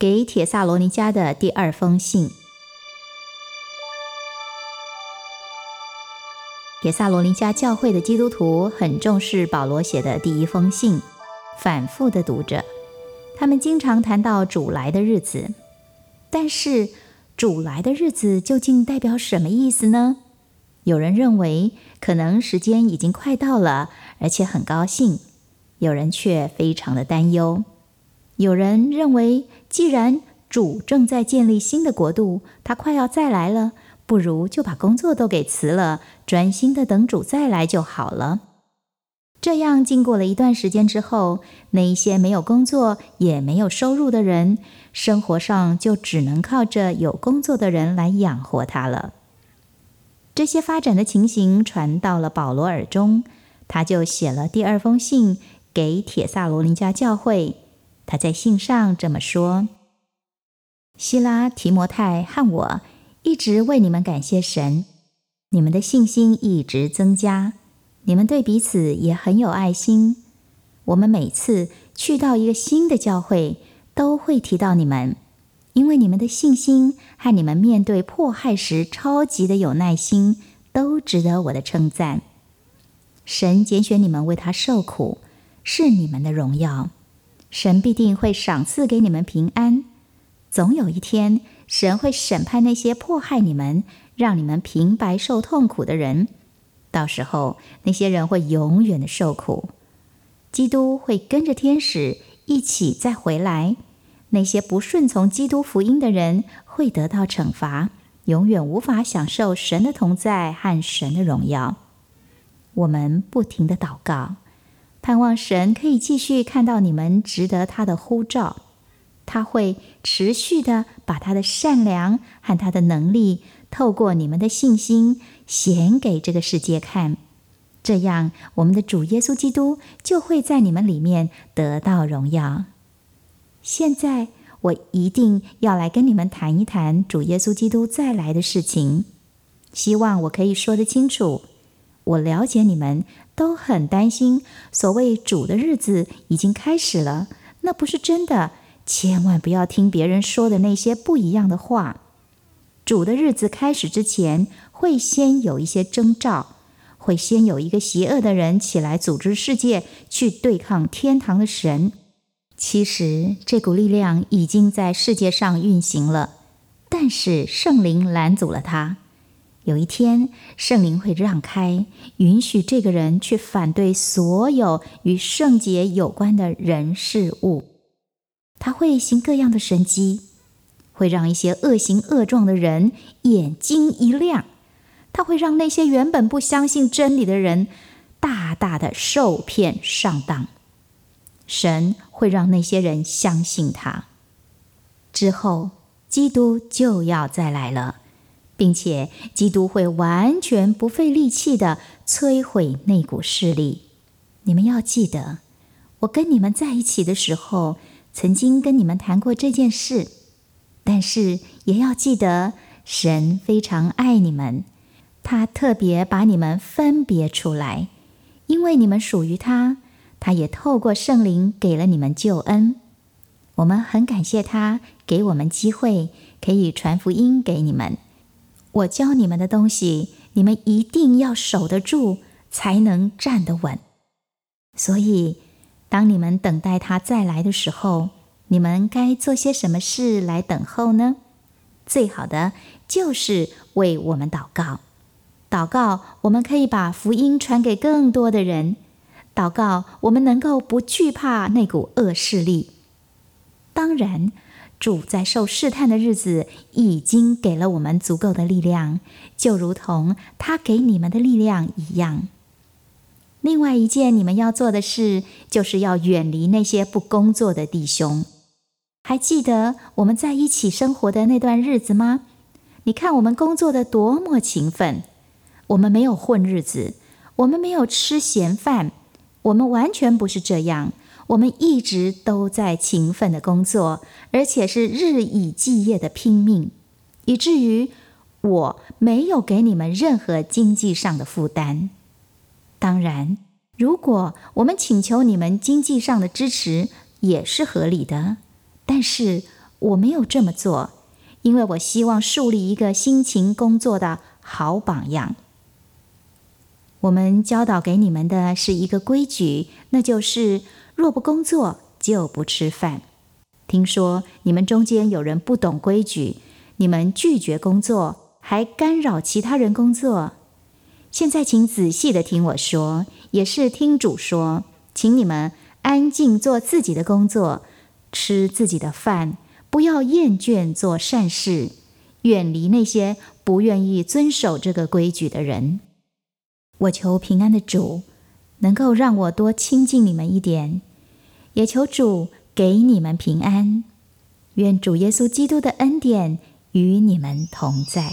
给铁萨罗尼迦的第二封信。铁萨罗尼迦教会的基督徒很重视保罗写的第一封信，反复的读着。他们经常谈到主来的日子，但是主来的日子究竟代表什么意思呢？有人认为可能时间已经快到了，而且很高兴；有人却非常的担忧。有人认为，既然主正在建立新的国度，他快要再来了，不如就把工作都给辞了，专心的等主再来就好了。这样，经过了一段时间之后，那一些没有工作也没有收入的人，生活上就只能靠着有工作的人来养活他了。这些发展的情形传到了保罗耳中，他就写了第二封信给铁萨罗尼迦教会。他在信上这么说：“希拉、提摩太和我一直为你们感谢神，你们的信心一直增加，你们对彼此也很有爱心。我们每次去到一个新的教会，都会提到你们，因为你们的信心和你们面对迫害时超级的有耐心，都值得我的称赞。神拣选你们为他受苦，是你们的荣耀。”神必定会赏赐给你们平安。总有一天，神会审判那些迫害你们、让你们平白受痛苦的人。到时候，那些人会永远的受苦。基督会跟着天使一起再回来。那些不顺从基督福音的人会得到惩罚，永远无法享受神的同在和神的荣耀。我们不停的祷告。盼望神可以继续看到你们值得他的呼召，他会持续的把他的善良和他的能力，透过你们的信心显给这个世界看。这样，我们的主耶稣基督就会在你们里面得到荣耀。现在，我一定要来跟你们谈一谈主耶稣基督再来的事情，希望我可以说得清楚。我了解你们。都很担心，所谓主的日子已经开始了，那不是真的。千万不要听别人说的那些不一样的话。主的日子开始之前，会先有一些征兆，会先有一个邪恶的人起来组织世界去对抗天堂的神。其实这股力量已经在世界上运行了，但是圣灵拦阻了他。有一天，圣灵会让开，允许这个人去反对所有与圣洁有关的人事物。他会行各样的神迹，会让一些恶行恶状的人眼睛一亮。他会让那些原本不相信真理的人大大的受骗上当。神会让那些人相信他。之后，基督就要再来了。并且，基督会完全不费力气的摧毁那股势力。你们要记得，我跟你们在一起的时候，曾经跟你们谈过这件事。但是，也要记得，神非常爱你们，他特别把你们分别出来，因为你们属于他。他也透过圣灵给了你们救恩。我们很感谢他给我们机会，可以传福音给你们。我教你们的东西，你们一定要守得住，才能站得稳。所以，当你们等待他再来的时候，你们该做些什么事来等候呢？最好的就是为我们祷告。祷告，我们可以把福音传给更多的人。祷告，我们能够不惧怕那股恶势力。当然。主在受试探的日子，已经给了我们足够的力量，就如同他给你们的力量一样。另外一件你们要做的事，就是要远离那些不工作的弟兄。还记得我们在一起生活的那段日子吗？你看我们工作的多么勤奋，我们没有混日子，我们没有吃闲饭，我们完全不是这样。我们一直都在勤奋的工作，而且是日以继夜的拼命，以至于我没有给你们任何经济上的负担。当然，如果我们请求你们经济上的支持，也是合理的。但是我没有这么做，因为我希望树立一个辛勤工作的好榜样。我们教导给你们的是一个规矩，那就是若不工作就不吃饭。听说你们中间有人不懂规矩，你们拒绝工作，还干扰其他人工作。现在请仔细的听我说，也是听主说，请你们安静做自己的工作，吃自己的饭，不要厌倦做善事，远离那些不愿意遵守这个规矩的人。我求平安的主，能够让我多亲近你们一点，也求主给你们平安。愿主耶稣基督的恩典与你们同在。